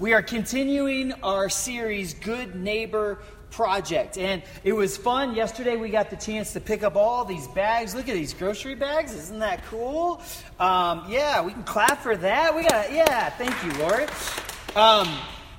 we are continuing our series, Good Neighbor Project. And it was fun. Yesterday we got the chance to pick up all these bags. Look at these grocery bags. Isn't that cool? Um, yeah, we can clap for that. We got, yeah, thank you, Lord. Um,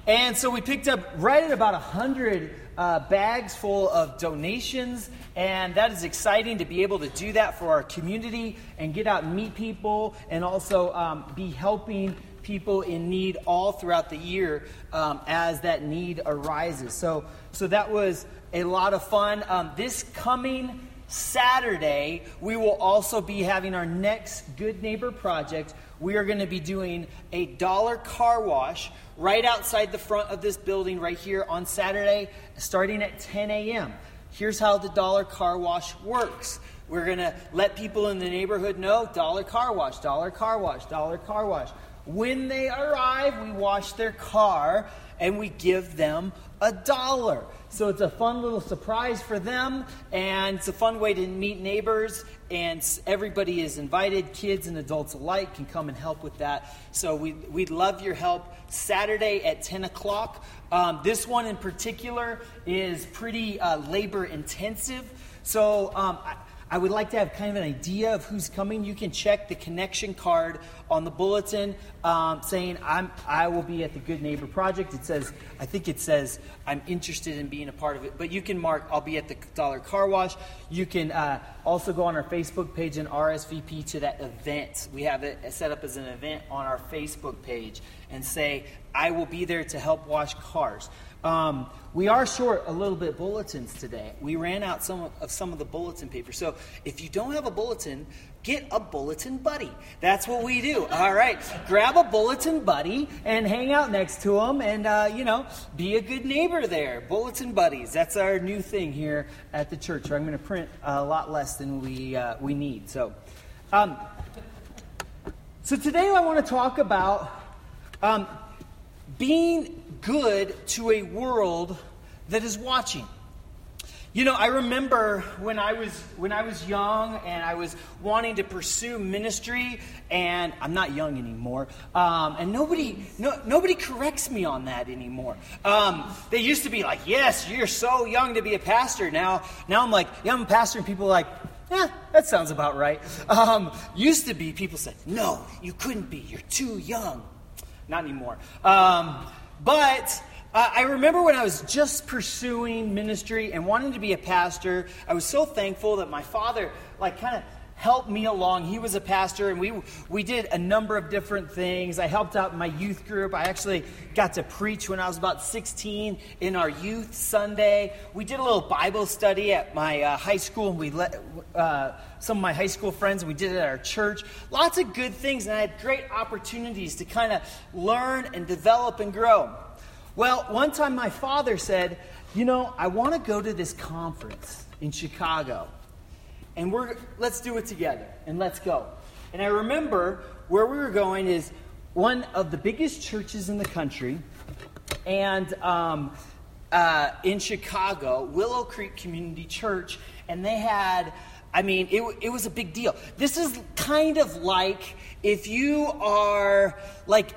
and so we picked up right at about 100 uh, bags full of donations, and that is exciting to be able to do that for our community and get out and meet people and also um, be helping people in need all throughout the year um, as that need arises. So, so that was a lot of fun. Um, this coming Saturday, we will also be having our next Good Neighbor project. We are going to be doing a dollar car wash right outside the front of this building right here on Saturday, starting at 10 a.m. Here's how the dollar car wash works. We're going to let people in the neighborhood know dollar car wash, dollar car wash, dollar car wash. When they arrive, we wash their car and we give them a dollar. So it's a fun little surprise for them, and it's a fun way to meet neighbors. And everybody is invited, kids and adults alike can come and help with that. So we, we'd love your help. Saturday at 10 o'clock. Um, this one in particular is pretty uh, labor intensive. So um, I would like to have kind of an idea of who's coming. You can check the connection card on the bulletin um, saying I'm, I will be at the Good Neighbor Project. It says, I think it says I'm interested in being a part of it. But you can mark I'll be at the Dollar Car Wash. You can uh, also go on our Facebook page and RSVP to that event. We have it set up as an event on our Facebook page and say I will be there to help wash cars. Um, we are short a little bit bulletins today. We ran out some of, of, some of the bulletin paper. So if you don't have a bulletin, get a bulletin buddy. That's what we do. All right, grab a bulletin buddy and hang out next to them, and uh, you know, be a good neighbor there. Bulletin buddies. That's our new thing here at the church. I'm going to print a lot less than we uh, we need. So, um, so today I want to talk about. Um, being good to a world that is watching. You know, I remember when I was when I was young and I was wanting to pursue ministry, and I'm not young anymore. Um, and nobody no, nobody corrects me on that anymore. Um, they used to be like, "Yes, you're so young to be a pastor." Now, now I'm like, "Yeah, I'm a pastor," and people are like, "Yeah, that sounds about right." Um, used to be people said, "No, you couldn't be. You're too young." Not anymore. Um, but uh, I remember when I was just pursuing ministry and wanting to be a pastor, I was so thankful that my father, like, kind of helped me along. He was a pastor, and we we did a number of different things. I helped out in my youth group. I actually got to preach when I was about 16 in our youth Sunday. We did a little Bible study at my uh, high school, and we let uh, some of my high school friends, and we did it at our church. Lots of good things, and I had great opportunities to kind of learn and develop and grow. Well, one time my father said, "You know, I want to go to this conference in Chicago." and we're let's do it together and let's go. And I remember where we were going is one of the biggest churches in the country, and um, uh, in Chicago, Willow Creek Community Church, and they had. I mean, it, it was a big deal. This is kind of like if you are like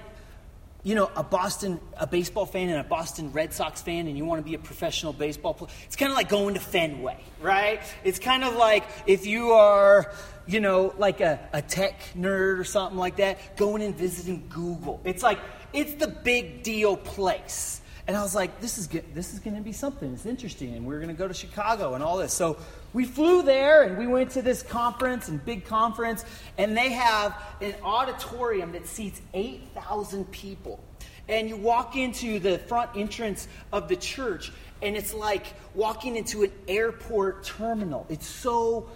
you know, a Boston, a baseball fan and a Boston Red Sox fan, and you want to be a professional baseball player, it's kind of like going to Fenway, right? It's kind of like if you are, you know, like a, a tech nerd or something like that, going and visiting Google. It's like, it's the big deal place. And I was like, this is, this is going to be something. It's interesting. And we're going to go to Chicago and all this. So we flew there and we went to this conference and big conference. And they have an auditorium that seats 8,000 people. And you walk into the front entrance of the church, and it's like walking into an airport terminal. It's so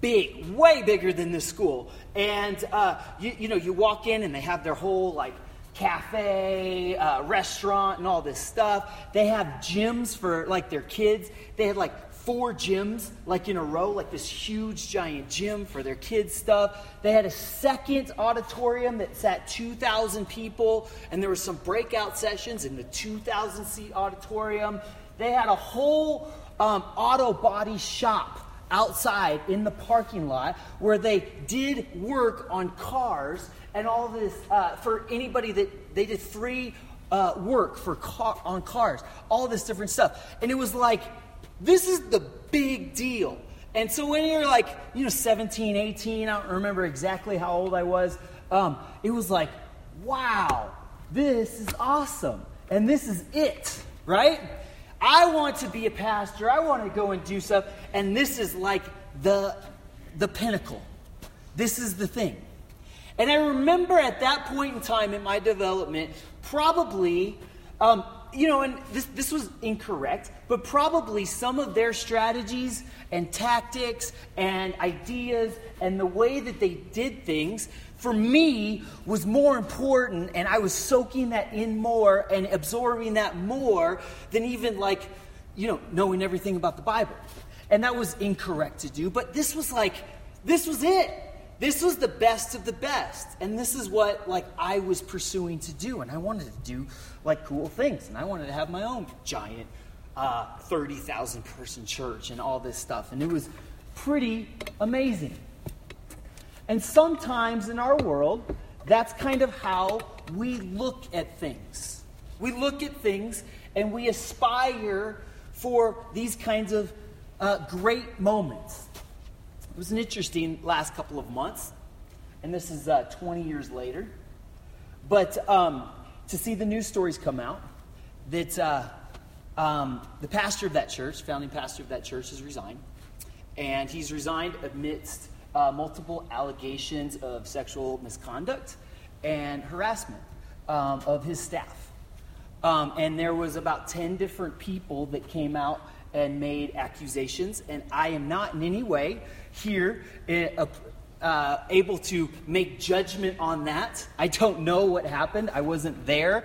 big, way bigger than this school. And uh, you, you know, you walk in, and they have their whole like cafe, uh, restaurant, and all this stuff. They have gyms for like their kids. They had like four gyms, like in a row, like this huge giant gym for their kids' stuff. They had a second auditorium that sat 2,000 people, and there were some breakout sessions in the 2,000 seat auditorium. They had a whole um, auto body shop outside in the parking lot where they did work on cars and all this uh, for anybody that they did free uh, work for car, on cars, all this different stuff. And it was like, this is the big deal. And so when you're like, you know, 17, 18, I don't remember exactly how old I was, um, it was like, wow, this is awesome. And this is it, right? I want to be a pastor. I want to go and do stuff. And this is like the, the pinnacle. This is the thing. And I remember at that point in time in my development, probably, um, you know, and this, this was incorrect, but probably some of their strategies and tactics and ideas and the way that they did things for me was more important and I was soaking that in more and absorbing that more than even like, you know, knowing everything about the Bible. And that was incorrect to do, but this was like, this was it. This was the best of the best. And this is what like I was pursuing to do. And I wanted to do like cool things. And I wanted to have my own giant uh, 30,000 person church and all this stuff. And it was pretty amazing. And sometimes in our world, that's kind of how we look at things. We look at things and we aspire for these kinds of uh, great moments. It was an interesting last couple of months, and this is uh, 20 years later. But um, to see the news stories come out that uh, um, the pastor of that church, founding pastor of that church, has resigned. And he's resigned amidst uh, multiple allegations of sexual misconduct and harassment um, of his staff. Um, and there was about 10 different people that came out and made accusations. And I am not in any way here uh, uh, able to make judgment on that. I don't know what happened, I wasn't there.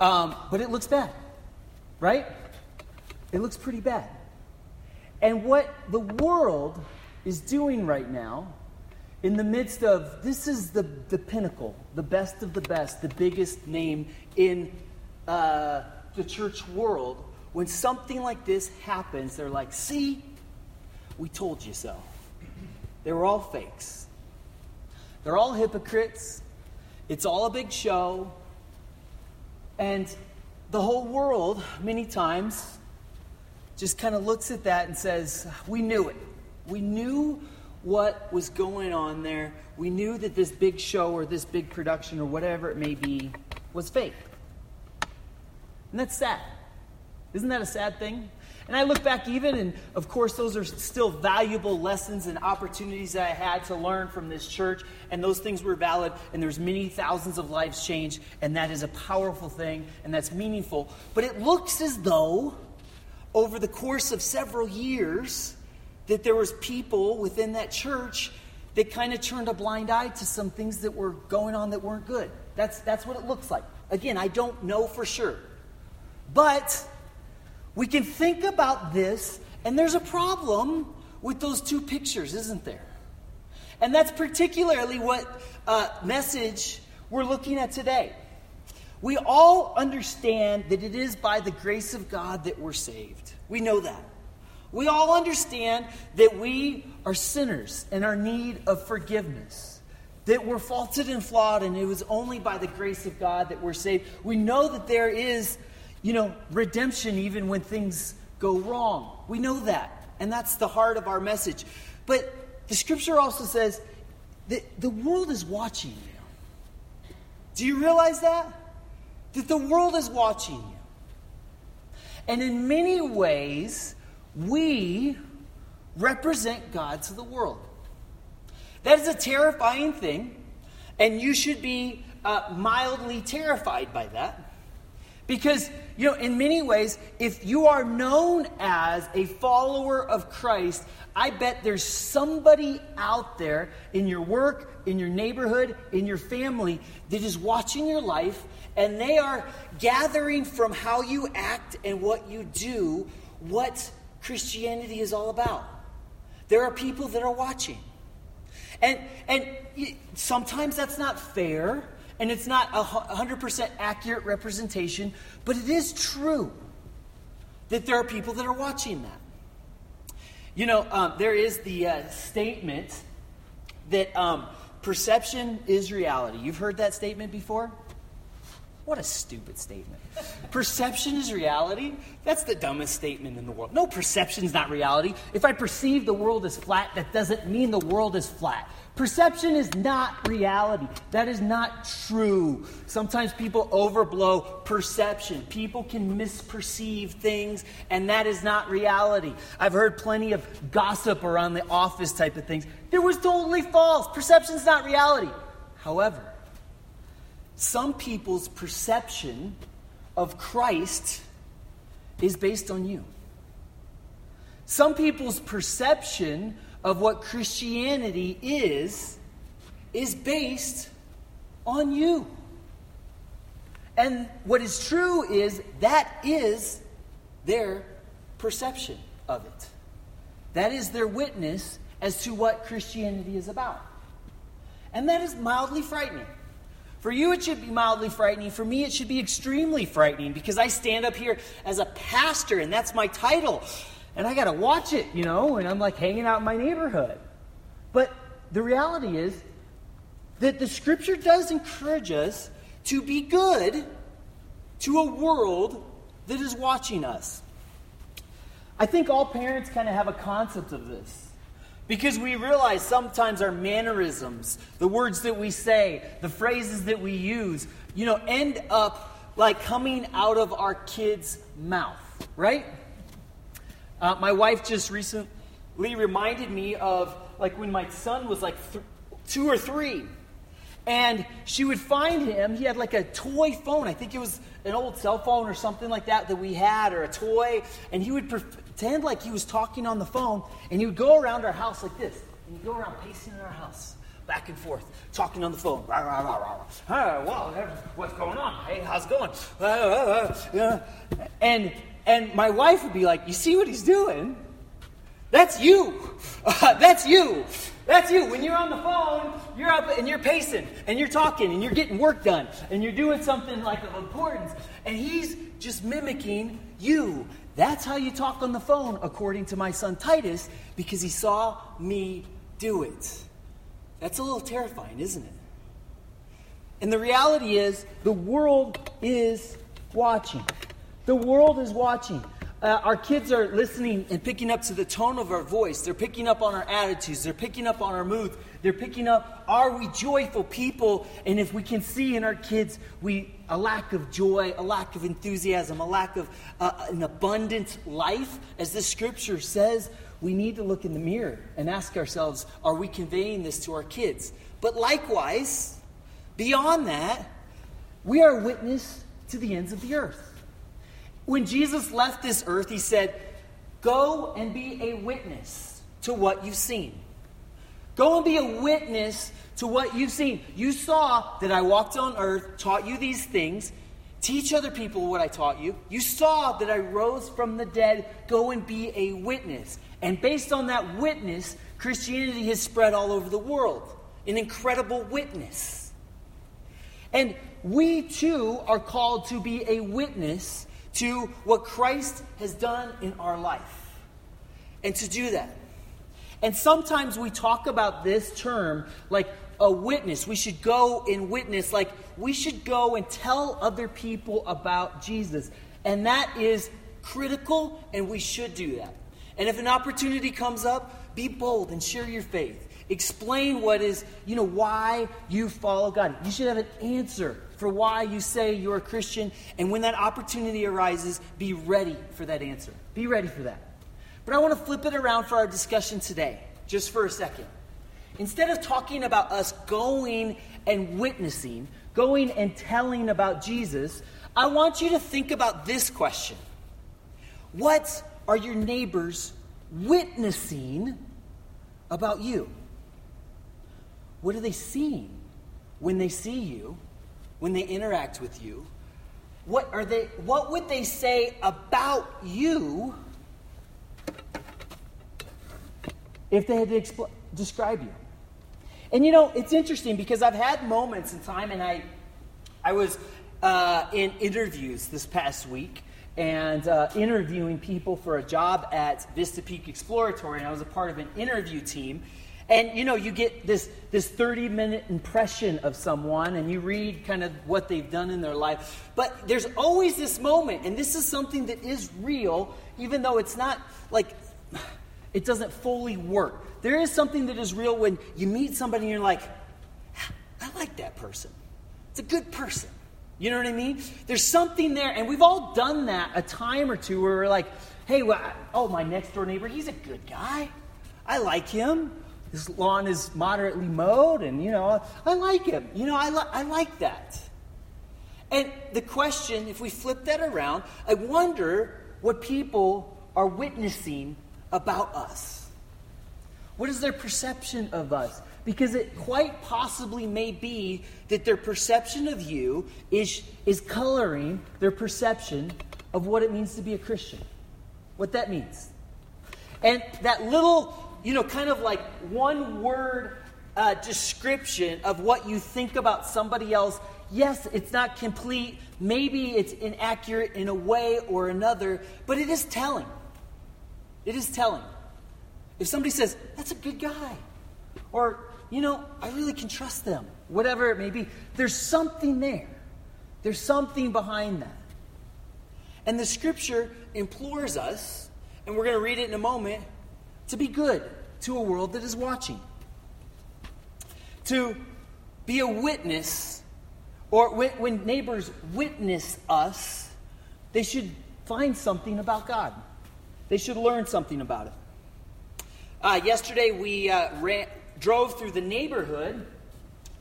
Um, but it looks bad, right? It looks pretty bad. And what the world is doing right now, in the midst of this is the, the pinnacle, the best of the best, the biggest name in uh, the church world, when something like this happens, they're like, see, we told you so. They were all fakes. They're all hypocrites. It's all a big show. And the whole world, many times, just kind of looks at that and says, We knew it. We knew what was going on there. We knew that this big show or this big production or whatever it may be was fake. And that's sad. Isn't that a sad thing? And I look back even, and of course, those are still valuable lessons and opportunities that I had to learn from this church, and those things were valid, and there's many thousands of lives changed, and that is a powerful thing, and that's meaningful. But it looks as though, over the course of several years, that there was people within that church that kind of turned a blind eye to some things that were going on that weren't good. That's, that's what it looks like. Again, I don't know for sure. But we can think about this, and there's a problem with those two pictures, isn't there? And that's particularly what uh, message we're looking at today. We all understand that it is by the grace of God that we're saved. We know that. We all understand that we are sinners and our need of forgiveness, that we're faulted and flawed, and it was only by the grace of God that we're saved. We know that there is, you know, redemption even when things go wrong. We know that, and that's the heart of our message. But the scripture also says that the world is watching you. Do you realize that? That the world is watching you. And in many ways, we represent God to the world. That is a terrifying thing, and you should be uh, mildly terrified by that. Because, you know, in many ways, if you are known as a follower of Christ, I bet there's somebody out there in your work, in your neighborhood, in your family that is watching your life and they are gathering from how you act and what you do what Christianity is all about. There are people that are watching. And, and sometimes that's not fair, and it's not a 100% accurate representation, but it is true that there are people that are watching that. You know, um, there is the uh, statement that um, perception is reality. You've heard that statement before? What a stupid statement. Perception is reality? That's the dumbest statement in the world. No, perception is not reality. If I perceive the world as flat, that doesn't mean the world is flat. Perception is not reality. That is not true. Sometimes people overblow perception. People can misperceive things, and that is not reality. I've heard plenty of gossip around the office type of things. It was totally false. Perception is not reality. However, some people's perception of Christ is based on you. Some people's perception of what Christianity is is based on you. And what is true is that is their perception of it. That is their witness as to what Christianity is about. And that is mildly frightening. For you, it should be mildly frightening. For me, it should be extremely frightening because I stand up here as a pastor and that's my title. And I got to watch it, you know, and I'm like hanging out in my neighborhood. But the reality is that the scripture does encourage us to be good to a world that is watching us. I think all parents kind of have a concept of this. Because we realize sometimes our mannerisms, the words that we say, the phrases that we use, you know, end up like coming out of our kids' mouth, right? Uh, my wife just recently reminded me of like when my son was like th- two or three. And she would find him, he had like a toy phone. I think it was an old cell phone or something like that that we had, or a toy. And he would pretend like he was talking on the phone, and he would go around our house like this. And he'd go around pacing in our house, back and forth, talking on the phone. Rah, rah, rah, rah. Hey, well, what's going on? Hey, how's it going? Uh, uh, uh, and, and my wife would be like, You see what he's doing? That's you. Uh, that's you. That's you. When you're on the phone, you're up and you're pacing and you're talking and you're getting work done and you're doing something like of importance. And he's just mimicking you. That's how you talk on the phone, according to my son Titus, because he saw me do it. That's a little terrifying, isn't it? And the reality is, the world is watching. The world is watching uh, our kids are listening and picking up to the tone of our voice. They're picking up on our attitudes. They're picking up on our moods. They're picking up, are we joyful people? And if we can see in our kids we a lack of joy, a lack of enthusiasm, a lack of uh, an abundant life, as the scripture says, we need to look in the mirror and ask ourselves, are we conveying this to our kids? But likewise, beyond that, we are witness to the ends of the earth. When Jesus left this earth, he said, Go and be a witness to what you've seen. Go and be a witness to what you've seen. You saw that I walked on earth, taught you these things. Teach other people what I taught you. You saw that I rose from the dead. Go and be a witness. And based on that witness, Christianity has spread all over the world. An incredible witness. And we too are called to be a witness to what Christ has done in our life. And to do that. And sometimes we talk about this term like a witness. We should go and witness, like we should go and tell other people about Jesus. And that is critical, and we should do that. And if an opportunity comes up, be bold and share your faith. Explain what is, you know, why you follow God. You should have an answer for why you say you're a Christian. And when that opportunity arises, be ready for that answer. Be ready for that. But I want to flip it around for our discussion today, just for a second. Instead of talking about us going and witnessing, going and telling about Jesus, I want you to think about this question What are your neighbors witnessing about you? What are they seeing when they see you, when they interact with you? What are they what would they say about you if they had to expl- describe you? And you know, it's interesting because I've had moments in time, and I, I was uh, in interviews this past week and uh, interviewing people for a job at Vista Peak Exploratory, and I was a part of an interview team. And you know, you get this, this 30 minute impression of someone and you read kind of what they've done in their life. But there's always this moment, and this is something that is real, even though it's not like it doesn't fully work. There is something that is real when you meet somebody and you're like, I like that person. It's a good person. You know what I mean? There's something there, and we've all done that a time or two where we're like, hey, well, oh, my next door neighbor, he's a good guy. I like him. His lawn is moderately mowed, and, you know, I like him. You know, I, li- I like that. And the question, if we flip that around, I wonder what people are witnessing about us. What is their perception of us? Because it quite possibly may be that their perception of you is, is coloring their perception of what it means to be a Christian. What that means. And that little you know, kind of like one word uh, description of what you think about somebody else. Yes, it's not complete. Maybe it's inaccurate in a way or another, but it is telling. It is telling. If somebody says, that's a good guy, or, you know, I really can trust them, whatever it may be, there's something there. There's something behind that. And the scripture implores us, and we're going to read it in a moment, to be good to a world that is watching. To be a witness, or when, neighbors witness us, they should find something about God. They should learn something about it. Uh, yesterday, we uh, ran, drove through the neighborhood,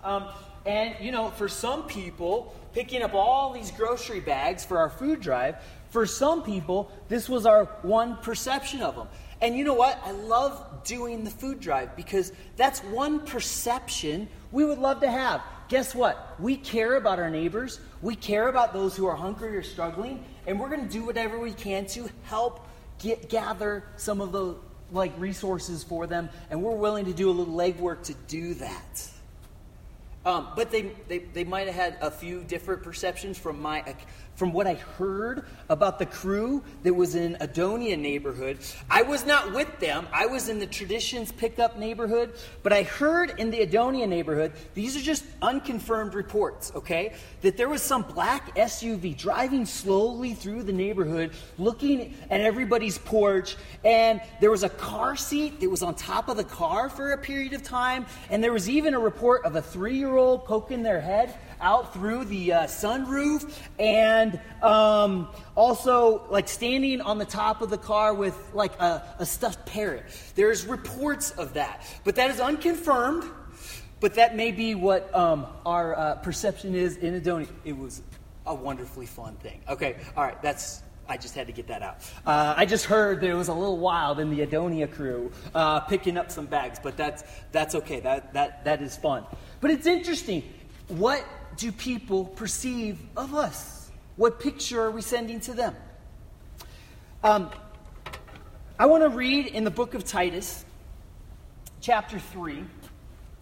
um, and you know, for some people, picking up all these grocery bags for our food drive, for some people, this was our one perception of them. And you know what? I love doing the food drive because that's one perception we would love to have. Guess what? We care about our neighbors, we care about those who are hungry or struggling, and we're going to do whatever we can to help get, gather some of the like resources for them, and we're willing to do a little legwork to do that. Um, but they, they, they might have had a few different perceptions from my from what I heard about the crew that was in Adonea neighborhood. I was not with them. I was in the traditions pickup neighborhood, but I heard in the Adonea neighborhood, these are just unconfirmed reports, okay? That there was some black SUV driving slowly through the neighborhood, looking at everybody's porch, and there was a car seat that was on top of the car for a period of time, and there was even a report of a 3-year-old poking their head out through the uh, sunroof and um, also like standing on the top of the car with like a, a stuffed parrot. There's reports of that, but that is unconfirmed. But that may be what um, our uh, perception is in Adonea. It was a wonderfully fun thing. Okay, all right, that's I just had to get that out. Uh, I just heard that it was a little wild in the Adonea crew uh, picking up some bags, but that's that's okay. That that that is fun. But it's interesting. What do people perceive of us? What picture are we sending to them? Um, I want to read in the book of Titus, chapter 3.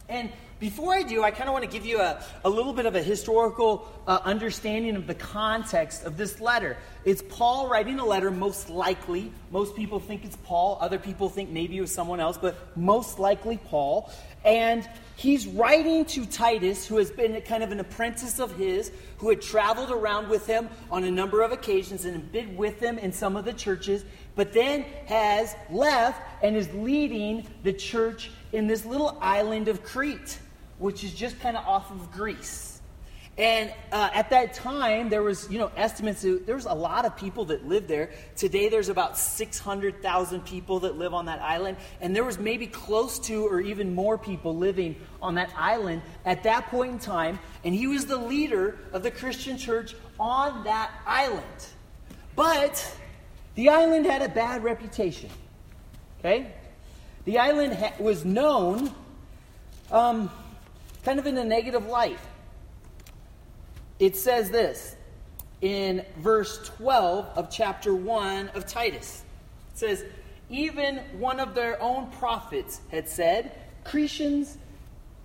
And before I do, I kind of want to give you a, a little bit of a historical uh, understanding of the context of this letter. It's Paul writing a letter, most likely. Most people think it's Paul. Other people think maybe it was someone else, but most likely Paul. And he's writing to Titus, who has been kind of an apprentice of his, who had traveled around with him on a number of occasions and been with him in some of the churches, but then has left and is leading the church in this little island of Crete which is just kind of off of Greece. And uh, at that time, there was, you know, estimates, there was a lot of people that lived there. Today, there's about 600,000 people that live on that island. And there was maybe close to or even more people living on that island at that point in time. And he was the leader of the Christian church on that island. But the island had a bad reputation. Okay? The island ha- was known um, kind of in a negative light. It says this in verse 12 of chapter 1 of Titus. It says, Even one of their own prophets had said, Cretans,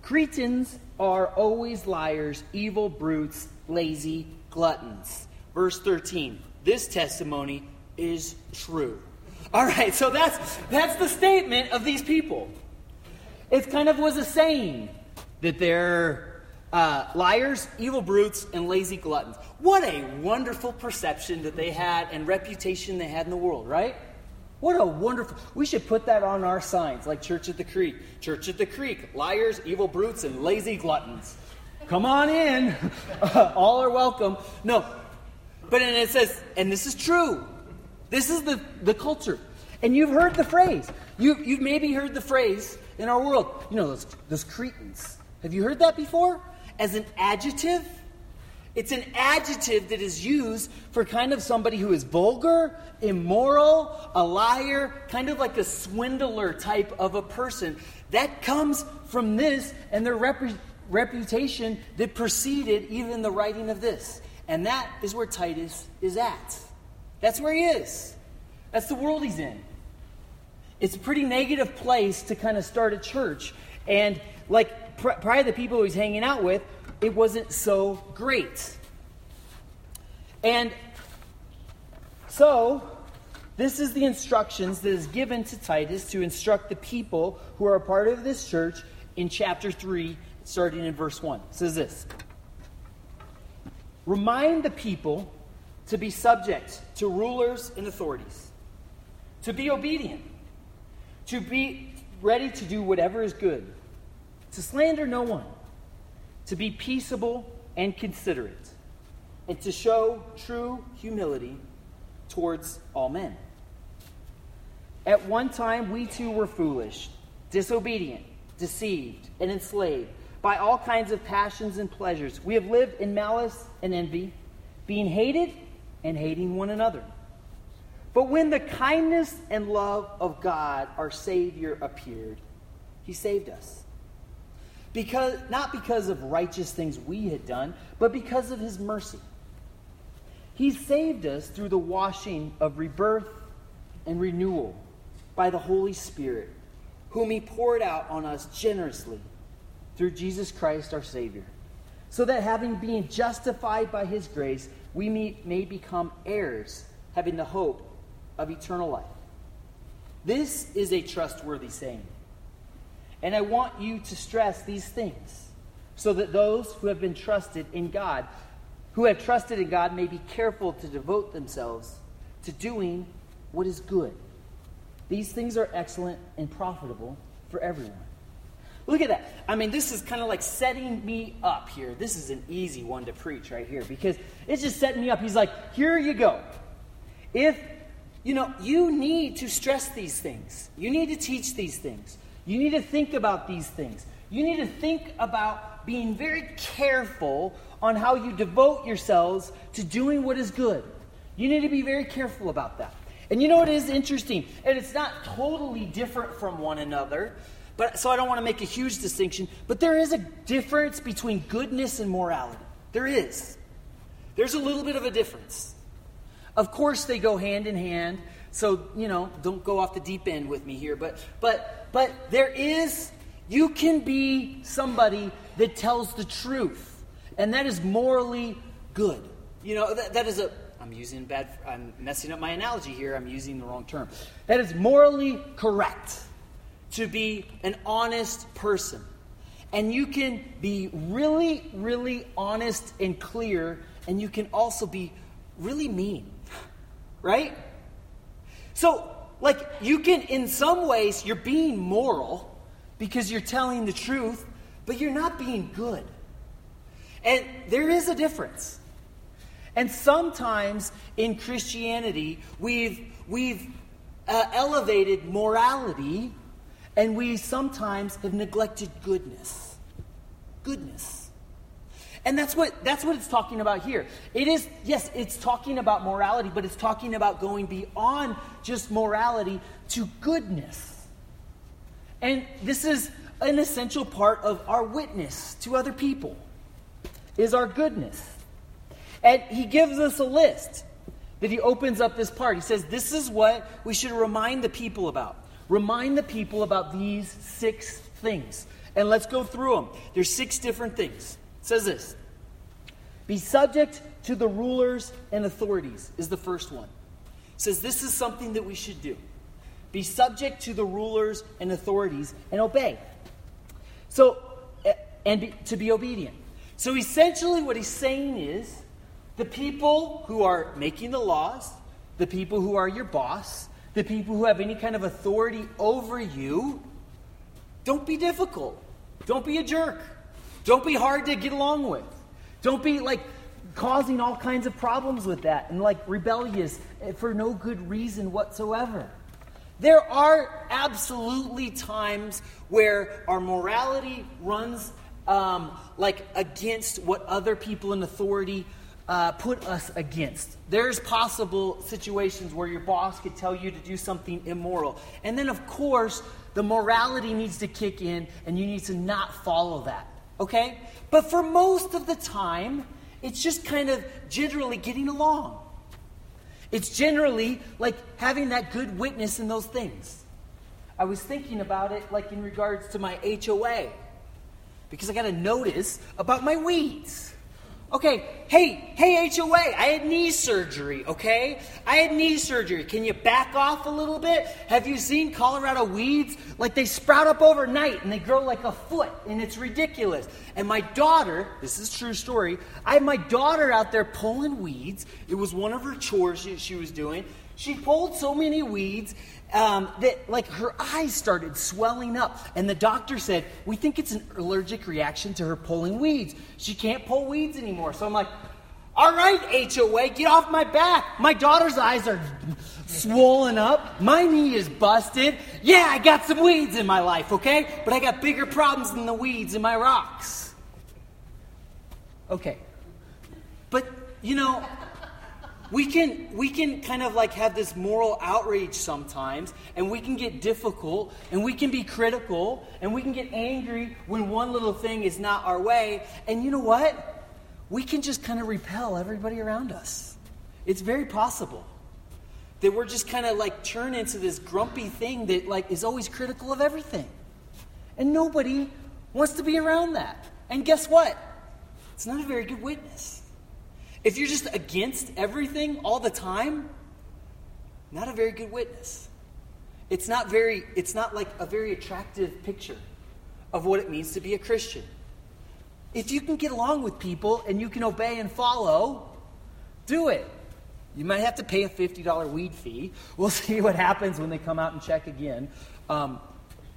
Cretans are always liars, evil brutes, lazy gluttons. Verse 13. This testimony is true. All right, so that's that's the statement of these people. It kind of was a saying that they're uh, liars, evil brutes, and lazy gluttons. What a wonderful perception that they had and reputation they had in the world, right? What a wonderful. We should put that on our signs, like Church at the Creek. Church at the Creek, liars, evil brutes, and lazy gluttons. Come on in. All are welcome. No. But and it says, and this is true. This is the, the culture. And you've heard the phrase. You, you've maybe heard the phrase in our world. You know, those, those Cretans. Have you heard that before? As an adjective? It's an adjective that is used for kind of somebody who is vulgar, immoral, a liar, kind of like a swindler type of a person. That comes from this and their rep- reputation that preceded even the writing of this. And that is where Titus is at. That's where he is. That's the world he's in. It's a pretty negative place to kind of start a church. And like prior to the people he's hanging out with, it wasn't so great. And so, this is the instructions that is given to Titus to instruct the people who are a part of this church in chapter 3, starting in verse 1. It says this Remind the people to be subject to rulers and authorities, to be obedient, to be ready to do whatever is good, to slander no one, to be peaceable and considerate, and to show true humility towards all men. At one time, we too were foolish, disobedient, deceived, and enslaved by all kinds of passions and pleasures. We have lived in malice and envy, being hated and hating one another. But when the kindness and love of God, our Savior, appeared, He saved us. Because, not because of righteous things we had done, but because of His mercy. He saved us through the washing of rebirth and renewal by the Holy Spirit, whom He poured out on us generously through Jesus Christ our Savior, so that having been justified by His grace, we may, may become heirs, having the hope of eternal life. This is a trustworthy saying. And I want you to stress these things so that those who have been trusted in God, who have trusted in God, may be careful to devote themselves to doing what is good. These things are excellent and profitable for everyone. Look at that. I mean, this is kind of like setting me up here. This is an easy one to preach right here because it's just setting me up. He's like, here you go. If, you know, you need to stress these things, you need to teach these things, you need to think about these things, you need to think about being very careful on how you devote yourselves to doing what is good. You need to be very careful about that. And you know what is interesting? And it's not totally different from one another. But so I don't want to make a huge distinction, but there is a difference between goodness and morality. There is. There's a little bit of a difference. Of course they go hand in hand, so you know, don't go off the deep end with me here, but but but there is you can be somebody that tells the truth, and that is morally good. You know, that, that is a I'm using bad I'm messing up my analogy here. I'm using the wrong term. That is morally correct to be an honest person. And you can be really, really honest and clear, and you can also be really mean, right? So, like, you can, in some ways, you're being moral because you're telling the truth, but you're not being good. And there is a difference. And sometimes in Christianity, we've, we've uh, elevated morality and we sometimes have neglected goodness. Goodness. And that's what that's what it's talking about here. It is yes, it's talking about morality, but it's talking about going beyond just morality to goodness. And this is an essential part of our witness to other people. Is our goodness. And he gives us a list that he opens up this part. He says this is what we should remind the people about. Remind the people about these six things. And let's go through them. There's six different things. Says this Be subject to the rulers and authorities, is the first one. It says this is something that we should do. Be subject to the rulers and authorities and obey. So, eh, and be, to be obedient. So essentially, what he's saying is the people who are making the laws, the people who are your boss, the people who have any kind of authority over you, don't be difficult. Don't be a jerk. Don't be hard to get along with. Don't be like causing all kinds of problems with that and like rebellious for no good reason whatsoever. There are absolutely times where our morality runs um, like against what other people in authority uh, put us against. There's possible situations where your boss could tell you to do something immoral. And then, of course, the morality needs to kick in and you need to not follow that. Okay? But for most of the time, it's just kind of generally getting along. It's generally like having that good witness in those things. I was thinking about it like in regards to my HOA because I got a notice about my weeds. Okay, hey, hey, HOA, I had knee surgery, okay? I had knee surgery. Can you back off a little bit? Have you seen Colorado weeds? Like they sprout up overnight and they grow like a foot, and it's ridiculous. And my daughter, this is true story, I had my daughter out there pulling weeds. It was one of her chores she, she was doing. She pulled so many weeds um, that like her eyes started swelling up. And the doctor said, We think it's an allergic reaction to her pulling weeds. She can't pull weeds anymore. So I'm like, All right, HOA, get off my back. My daughter's eyes are swollen up. My knee is busted. Yeah, I got some weeds in my life, okay? But I got bigger problems than the weeds in my rocks. Okay. But, you know, we can we can kind of like have this moral outrage sometimes and we can get difficult and we can be critical and we can get angry when one little thing is not our way. And you know what? We can just kind of repel everybody around us. It's very possible that we're just kind of like turn into this grumpy thing that like is always critical of everything. And nobody wants to be around that. And guess what? It's not a very good witness if you're just against everything all the time, not a very good witness. It's not very it's not like a very attractive picture of what it means to be a Christian. If you can get along with people and you can obey and follow, do it. You might have to pay a $50 weed fee. We'll see what happens when they come out and check again. Um,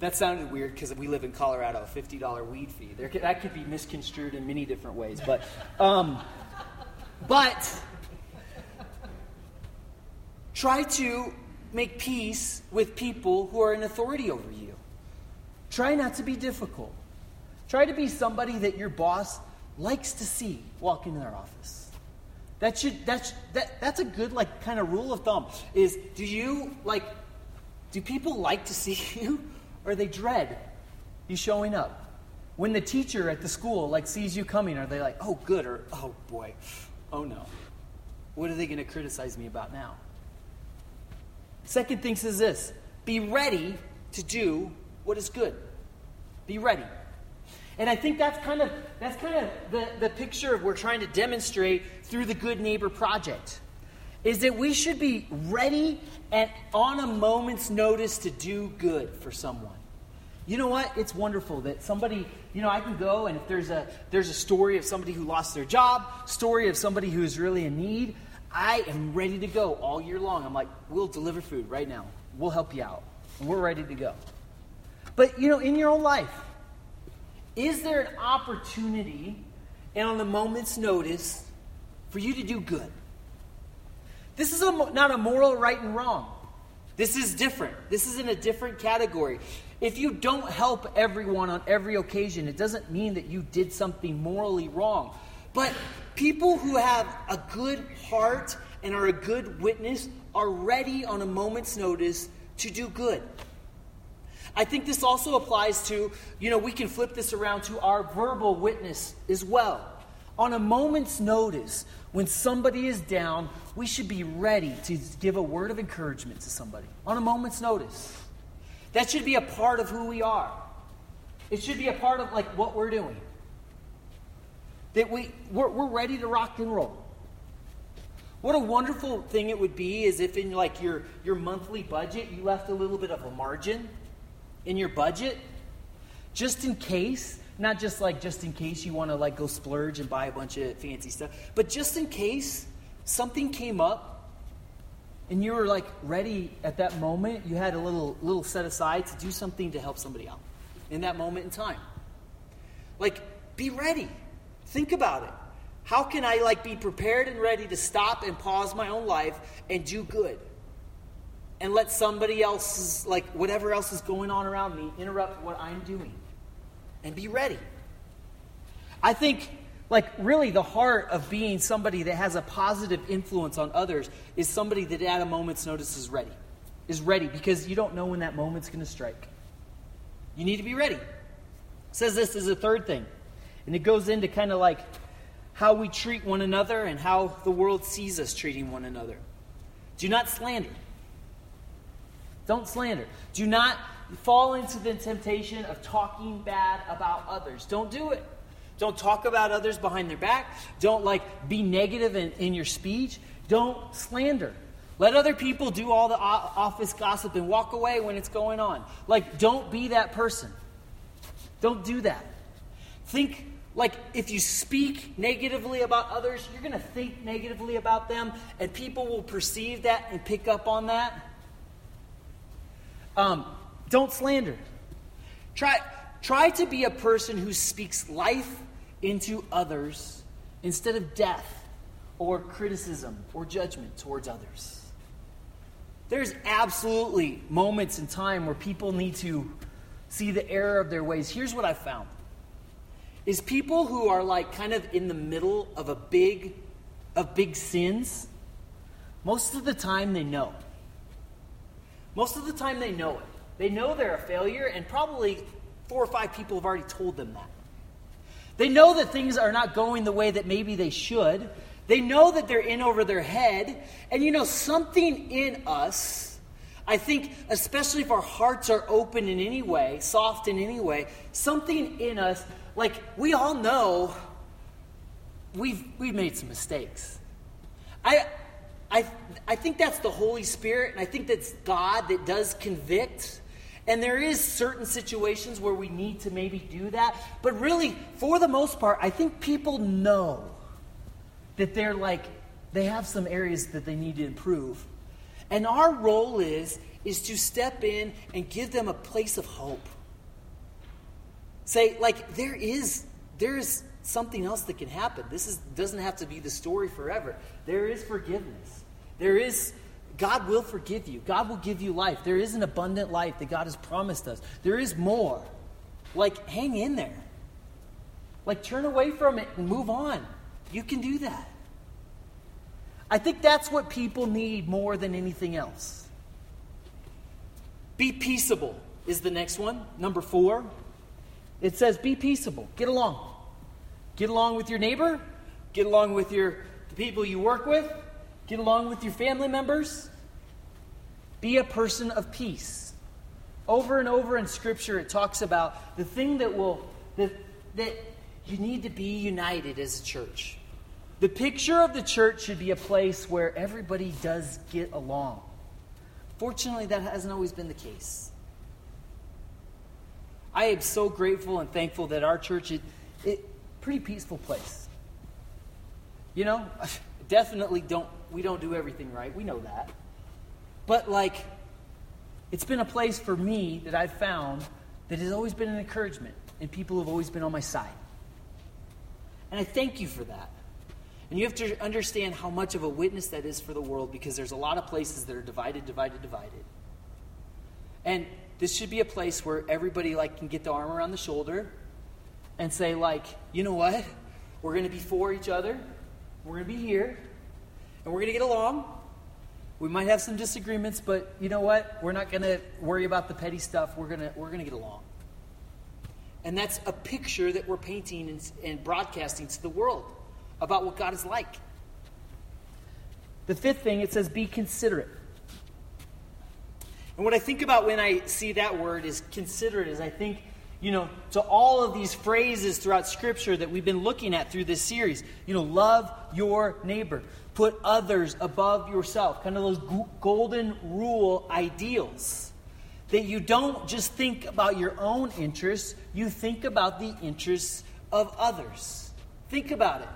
that sounded weird because we live in Colorado, a $50 weed fee. There, that could be misconstrued in many different ways. But um, but try to make peace with people who are in authority over you. Try not to be difficult. Try to be somebody that your boss likes to see walk into their office. That should that's that that's a good like kind of rule of thumb. Is do you like do people like to see you or they dread you showing up? When the teacher at the school like sees you coming, are they like, "Oh, good," or "Oh boy, oh no, what are they going to criticize me about now? Second thing says this be ready to do what is good. Be ready. And I think that's kind of that's kind of the, the picture we're trying to demonstrate through the Good Neighbor Project. Is that we should be ready and on a moment's notice to do good for someone. You know what? It's wonderful that somebody, you know, I can go and if there's a there's a story of somebody who lost their job, story of somebody who is really in need, I am ready to go all year long. I'm like, we'll deliver food right now. We'll help you out. And we're ready to go. But you know, in your own life, is there an opportunity and on the moment's notice for you to do good? This is a, not a moral right and wrong. This is different. This is in a different category. If you don't help everyone on every occasion, it doesn't mean that you did something morally wrong. But people who have a good heart and are a good witness are ready on a moment's notice to do good. I think this also applies to, you know, we can flip this around to our verbal witness as well. On a moment's notice, when somebody is down, we should be ready to give a word of encouragement to somebody. On a moment's notice. That should be a part of who we are. It should be a part of like what we're doing. That we we're, we're ready to rock and roll. What a wonderful thing it would be is if in like your your monthly budget you left a little bit of a margin in your budget Just in case, not just like just in case you want to like go splurge and buy a bunch of fancy stuff, but just in case something came up and you were like ready at that moment, you had a little little set aside to do something to help somebody out in that moment in time. Like be ready. Think about it. How can I like be prepared and ready to stop and pause my own life and do good? And let somebody else's like whatever else is going on around me interrupt what I'm doing. And be ready. I think like really the heart of being somebody that has a positive influence on others is somebody that at a moment's notice is ready. Is ready because you don't know when that moment's going to strike. You need to be ready. It says this is a third thing. And it goes into kind of like how we treat one another and how the world sees us treating one another. Do not slander. Don't slander. Do not fall into the temptation of talking bad about others. Don't do it. Don't talk about others behind their back. Don't like be negative in, in your speech. Don't slander. Let other people do all the office gossip and walk away when it's going on. Like, don't be that person. Don't do that. Think like, if you speak negatively about others, you're going to think negatively about them, and people will perceive that and pick up on that. Um, don't slander. Try, try to be a person who speaks life into others instead of death or criticism or judgment towards others. There's absolutely moments in time where people need to see the error of their ways. Here's what I found is people who are like kind of in the middle of a big of big sins most of the time they know most of the time they know it they know they're a failure and probably four or five people have already told them that they know that things are not going the way that maybe they should they know that they're in over their head and you know something in us I think, especially if our hearts are open in any way, soft in any way, something in us like we all know we've we've made some mistakes. I I I think that's the Holy Spirit, and I think that's God that does convict. And there is certain situations where we need to maybe do that. But really, for the most part, I think people know that they're like they have some areas that they need to improve. And our role is is to step in and give them a place of hope. Say, like, there is, there is something else that can happen. This is, doesn't have to be the story forever. There is forgiveness. There is, God will forgive you. God will give you life. There is an abundant life that God has promised us. There is more. Like, hang in there. Like, turn away from it and move on. You can do that. I think that's what people need more than anything else. Be peaceable is the next one. Number four. It says, be peaceable. Get along. Get along with your neighbor. Get along with your, the people you work with. Get along with your family members. Be a person of peace. Over and over in Scripture, it talks about the thing that will, that, that you need to be united as a church. The picture of the church should be a place where everybody does get along. Fortunately, that hasn't always been the case. I am so grateful and thankful that our church is a pretty peaceful place. You know, definitely don't we don't do everything right. We know that. But like it's been a place for me that I've found that has always been an encouragement and people have always been on my side. And I thank you for that. And you have to understand how much of a witness that is for the world because there's a lot of places that are divided, divided, divided. And this should be a place where everybody like can get the arm around the shoulder and say like, you know what? We're going to be for each other. We're going to be here and we're going to get along. We might have some disagreements, but you know what? We're not going to worry about the petty stuff. We're going to we're going to get along. And that's a picture that we're painting and, and broadcasting to the world about what God is like. The fifth thing, it says, be considerate. And what I think about when I see that word is considerate is I think, you know, to all of these phrases throughout Scripture that we've been looking at through this series. You know, love your neighbor, put others above yourself, kind of those golden rule ideals. that you don't just think about your own interests, you think about the interests of others. Think about it.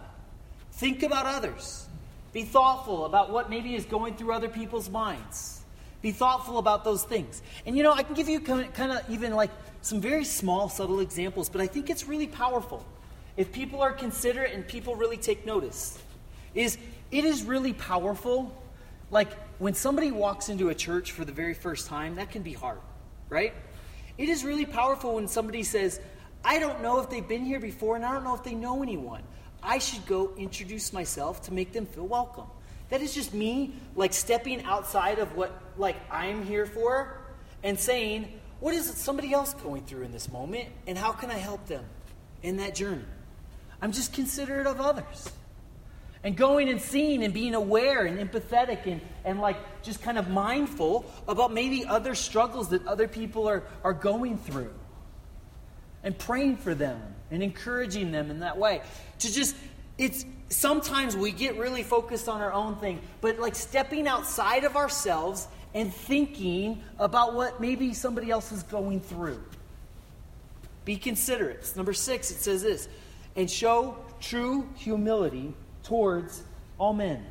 Think about others. Be thoughtful about what maybe is going through other people's minds. Be thoughtful about those things. And you know, I can give you kind of even like some very small, subtle examples, but I think it's really powerful. If people are considerate and people really take notice, is it is really powerful. Like when somebody walks into a church for the very first time, that can be hard, right? It is really powerful when somebody says, I don't know if they've been here before and I don't know if they know anyone. I should go introduce myself to make them feel welcome. That is just me like stepping outside of what like I'm here for and saying, what is somebody else going through in this moment and how can I help them in that journey? I'm just considerate of others. And going and seeing and being aware and empathetic and, and like just kind of mindful about maybe other struggles that other people are, are going through. And praying for them and encouraging them in that way. To just, it's sometimes we get really focused on our own thing, but like stepping outside of ourselves and thinking about what maybe somebody else is going through. Be considerate. Number six, it says this and show true humility towards all men.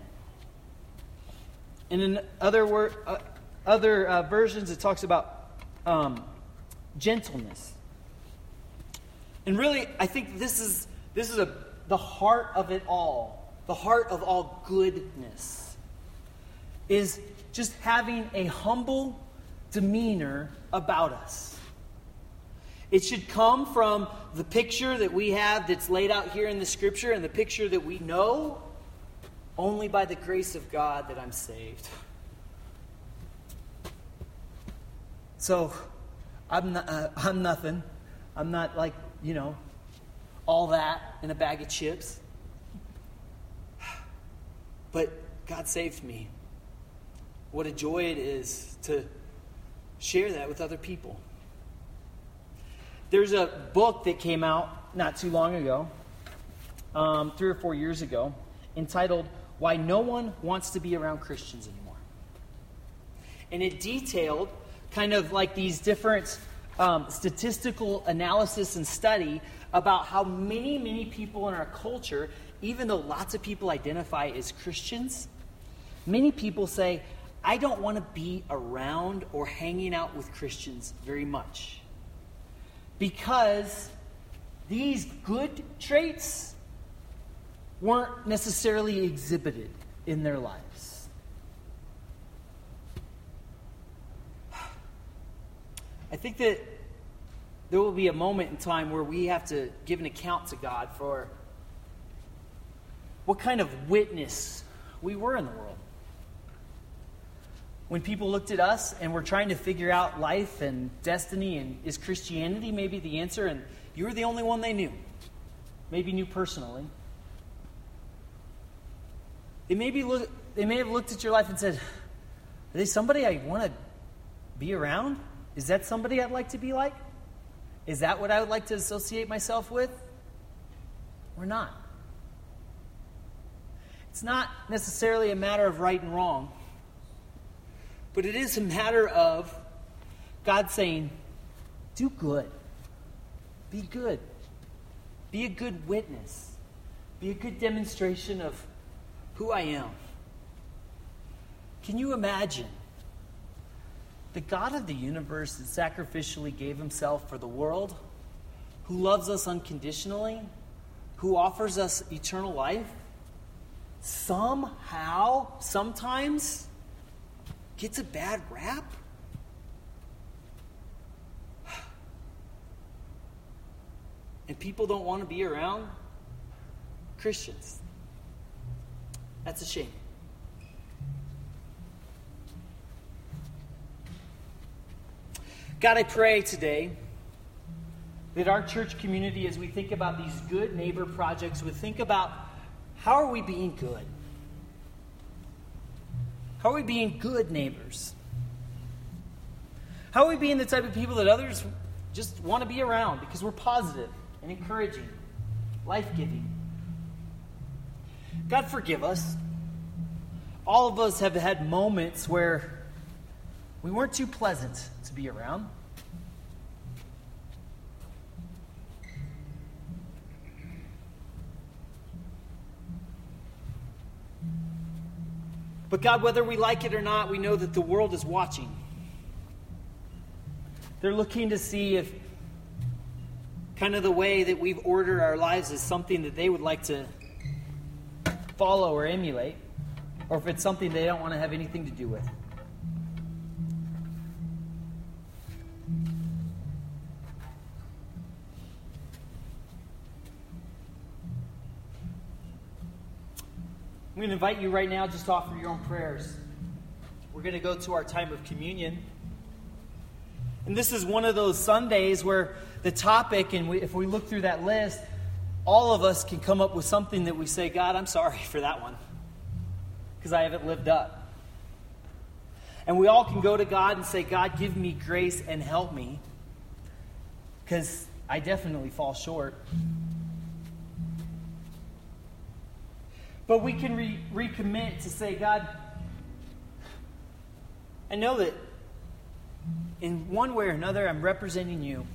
And in other, word, uh, other uh, versions, it talks about um, gentleness. And really, I think this is, this is a, the heart of it all, the heart of all goodness, is just having a humble demeanor about us. It should come from the picture that we have that's laid out here in the scripture and the picture that we know only by the grace of God that I'm saved. So, I'm, not, uh, I'm nothing. I'm not like, you know, all that in a bag of chips. But God saved me. What a joy it is to share that with other people. There's a book that came out not too long ago, um, three or four years ago, entitled Why No One Wants to Be Around Christians Anymore. And it detailed kind of like these different um, statistical analysis and study about how many, many people in our culture, even though lots of people identify as Christians, many people say, I don't want to be around or hanging out with Christians very much because these good traits weren't necessarily exhibited in their lives. I think that there will be a moment in time where we have to give an account to God for what kind of witness we were in the world when people looked at us and were trying to figure out life and destiny and is Christianity maybe the answer and you were the only one they knew, maybe knew personally. They maybe look, they may have looked at your life and said, Are they somebody I want to be around? Is that somebody I'd like to be like? Is that what I would like to associate myself with? Or not? It's not necessarily a matter of right and wrong. But it is a matter of God saying, do good. Be good. Be a good witness. Be a good demonstration of who I am. Can you imagine the God of the universe that sacrificially gave himself for the world, who loves us unconditionally, who offers us eternal life, somehow, sometimes, gets a bad rap? And people don't want to be around Christians. That's a shame. God, I pray today that our church community, as we think about these good neighbor projects, would think about how are we being good? How are we being good neighbors? How are we being the type of people that others just want to be around because we're positive and encouraging, life giving? God, forgive us. All of us have had moments where we weren't too pleasant to be around. But God, whether we like it or not, we know that the world is watching. They're looking to see if kind of the way that we've ordered our lives is something that they would like to follow or emulate, or if it's something they don't want to have anything to do with. I'm going to invite you right now just offer your own prayers. We're going to go to our time of communion. And this is one of those Sundays where the topic, and we, if we look through that list, all of us can come up with something that we say, God, I'm sorry for that one because I haven't lived up. And we all can go to God and say, God, give me grace and help me because I definitely fall short. But we can re- recommit to say, God, I know that in one way or another I'm representing you.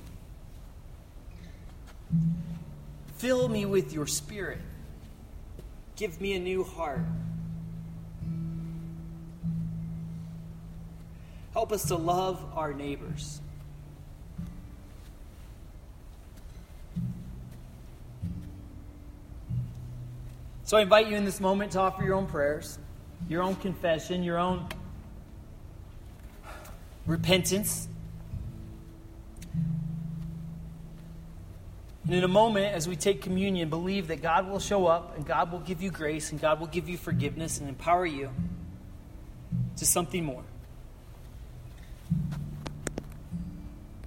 Fill me with your spirit. Give me a new heart. Help us to love our neighbors. So I invite you in this moment to offer your own prayers, your own confession, your own repentance. And in a moment, as we take communion, believe that God will show up and God will give you grace and God will give you forgiveness and empower you to something more.